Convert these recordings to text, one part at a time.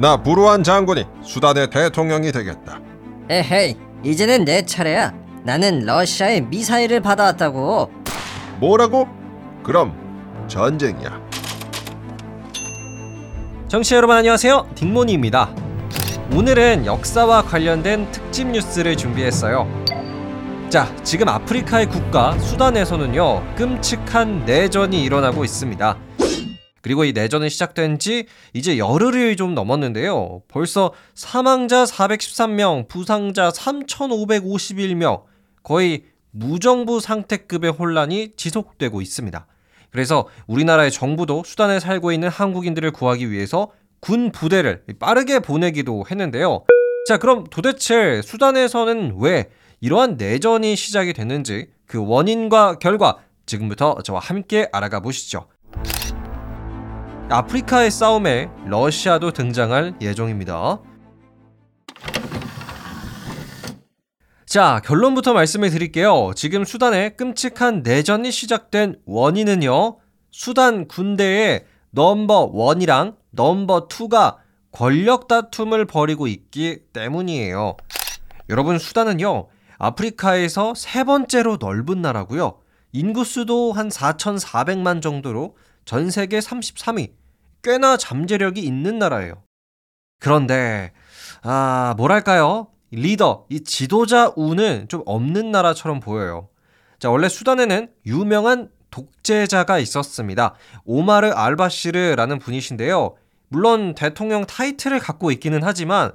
나 부루안 장군이 수단의 대통령이 되겠다. 에헤이, 이제는 내 차례야. 나는 러시아의 미사일을 받아왔다고. 뭐라고? 그럼 전쟁이야. 정치 여러분 안녕하세요. 딩모니입니다. 오늘은 역사와 관련된 특집 뉴스를 준비했어요. 자, 지금 아프리카의 국가 수단에서는요, 끔찍한 내전이 일어나고 있습니다. 그리고 이 내전이 시작된 지 이제 열흘이 좀 넘었는데요. 벌써 사망자 413명, 부상자 3,551명, 거의 무정부 상태급의 혼란이 지속되고 있습니다. 그래서 우리나라의 정부도 수단에 살고 있는 한국인들을 구하기 위해서 군 부대를 빠르게 보내기도 했는데요. 자, 그럼 도대체 수단에서는 왜 이러한 내전이 시작이 됐는지 그 원인과 결과 지금부터 저와 함께 알아가 보시죠. 아프리카의 싸움에 러시아도 등장할 예정입니다. 자, 결론부터 말씀을 드릴게요. 지금 수단에 끔찍한 내전이 시작된 원인은요, 수단 군대의 넘버 원이랑 넘버 투가 권력 다툼을 벌이고 있기 때문이에요. 여러분, 수단은요, 아프리카에서 세 번째로 넓은 나라고요. 인구수도 한 4,400만 정도로 전 세계 33위. 꽤나 잠재력이 있는 나라예요. 그런데, 아, 뭐랄까요? 리더, 이 지도자 우는 좀 없는 나라처럼 보여요. 자, 원래 수단에는 유명한 독재자가 있었습니다. 오마르 알바시르라는 분이신데요. 물론 대통령 타이틀을 갖고 있기는 하지만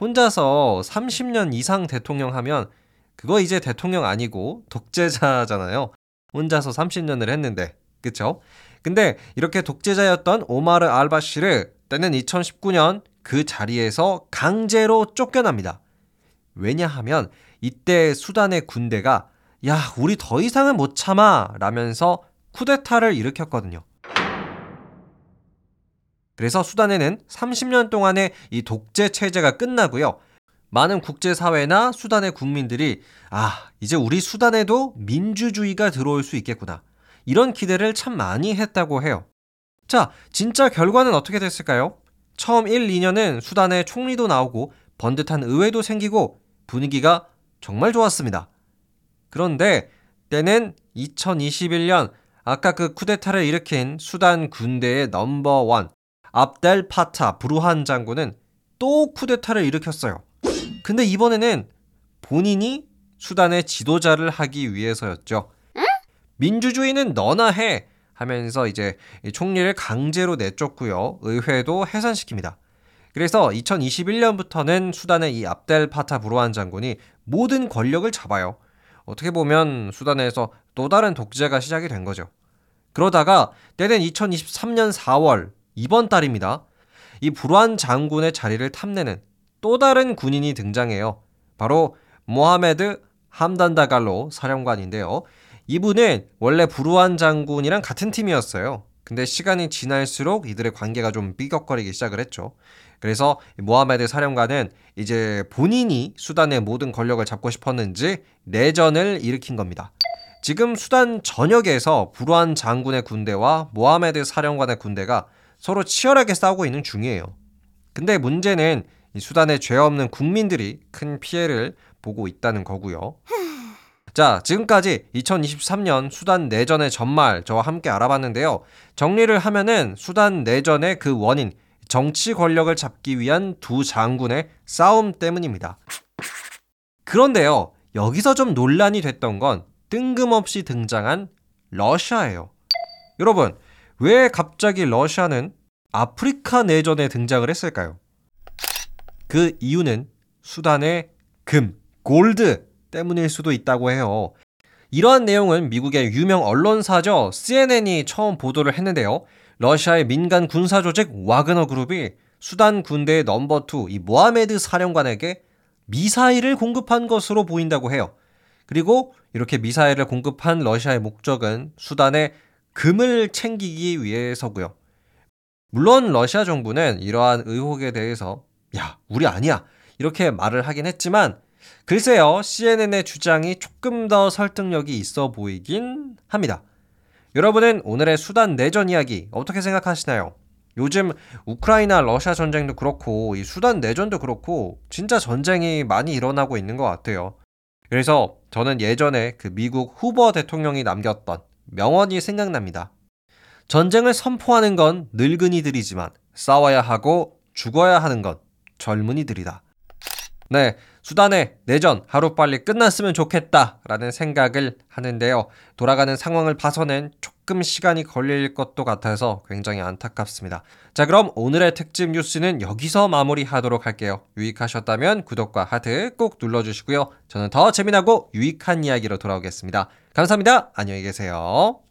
혼자서 30년 이상 대통령 하면 그거 이제 대통령 아니고 독재자잖아요. 혼자서 30년을 했는데. 그쵸? 근데 이렇게 독재자였던 오마르 알바시르 때는 2019년 그 자리에서 강제로 쫓겨납니다. 왜냐하면 이때 수단의 군대가 야, 우리 더 이상은 못 참아 라면서 쿠데타를 일으켰거든요. 그래서 수단에는 30년 동안의 이 독재 체제가 끝나고요. 많은 국제사회나 수단의 국민들이 아, 이제 우리 수단에도 민주주의가 들어올 수 있겠구나. 이런 기대를 참 많이 했다고 해요. 자, 진짜 결과는 어떻게 됐을까요? 처음 1, 2년은 수단에 총리도 나오고 번듯한 의회도 생기고 분위기가 정말 좋았습니다. 그런데 때는 2021년 아까 그 쿠데타를 일으킨 수단 군대의 넘버원 압델 파타 브루한 장군은 또 쿠데타를 일으켰어요. 근데 이번에는 본인이 수단의 지도자를 하기 위해서였죠. 민주주의는 너나 해 하면서 이제 총리를 강제로 내쫓고요. 의회도 해산시킵니다. 그래서 2021년부터는 수단의 이 압델 파타 브루한 장군이 모든 권력을 잡아요. 어떻게 보면 수단에서 또 다른 독재가 시작이 된 거죠. 그러다가 때는 2023년 4월 이번 달입니다. 이 브루한 장군의 자리를 탐내는 또 다른 군인이 등장해요. 바로 모하메드 함단다갈로 사령관인데요. 이분은 원래 부루한 장군이랑 같은 팀이었어요. 근데 시간이 지날수록 이들의 관계가 좀 삐걱거리기 시작을 했죠. 그래서 모하메드 사령관은 이제 본인이 수단의 모든 권력을 잡고 싶었는지 내전을 일으킨 겁니다. 지금 수단 전역에서 부루한 장군의 군대와 모하메드 사령관의 군대가 서로 치열하게 싸우고 있는 중이에요. 근데 문제는 수단의 죄 없는 국민들이 큰 피해를 보고 있다는 거고요. 자, 지금까지 2023년 수단 내전의 전말 저와 함께 알아봤는데요. 정리를 하면은 수단 내전의 그 원인, 정치 권력을 잡기 위한 두 장군의 싸움 때문입니다. 그런데요, 여기서 좀 논란이 됐던 건 뜬금없이 등장한 러시아예요. 여러분, 왜 갑자기 러시아는 아프리카 내전에 등장을 했을까요? 그 이유는 수단의 금, 골드 때문일 수도 있다고 해요. 이러한 내용은 미국의 유명 언론사죠. CNN이 처음 보도를 했는데요. 러시아의 민간 군사 조직 와그너 그룹이 수단 군대의 넘버 2, 이 모하메드 사령관에게 미사일을 공급한 것으로 보인다고 해요. 그리고 이렇게 미사일을 공급한 러시아의 목적은 수단의 금을 챙기기 위해서고요. 물론 러시아 정부는 이러한 의혹에 대해서 야, 우리 아니야. 이렇게 말을 하긴 했지만 글쎄요, CNN의 주장이 조금 더 설득력이 있어 보이긴 합니다. 여러분은 오늘의 수단 내전 이야기 어떻게 생각하시나요? 요즘 우크라이나 러시아 전쟁도 그렇고 이 수단 내전도 그렇고 진짜 전쟁이 많이 일어나고 있는 것 같아요. 그래서 저는 예전에 그 미국 후보 대통령이 남겼던 명언이 생각납니다. 전쟁을 선포하는 건 늙은이들이지만 싸워야 하고 죽어야 하는 건 젊은이들이다. 네, 수단의 내전 하루빨리 끝났으면 좋겠다라는 생각을 하는데요. 돌아가는 상황을 봐서는 조금 시간이 걸릴 것도 같아서 굉장히 안타깝습니다. 자, 그럼 오늘의 특집 뉴스는 여기서 마무리하도록 할게요. 유익하셨다면 구독과 하트 꼭 눌러주시고요. 저는 더 재미나고 유익한 이야기로 돌아오겠습니다. 감사합니다. 안녕히 계세요.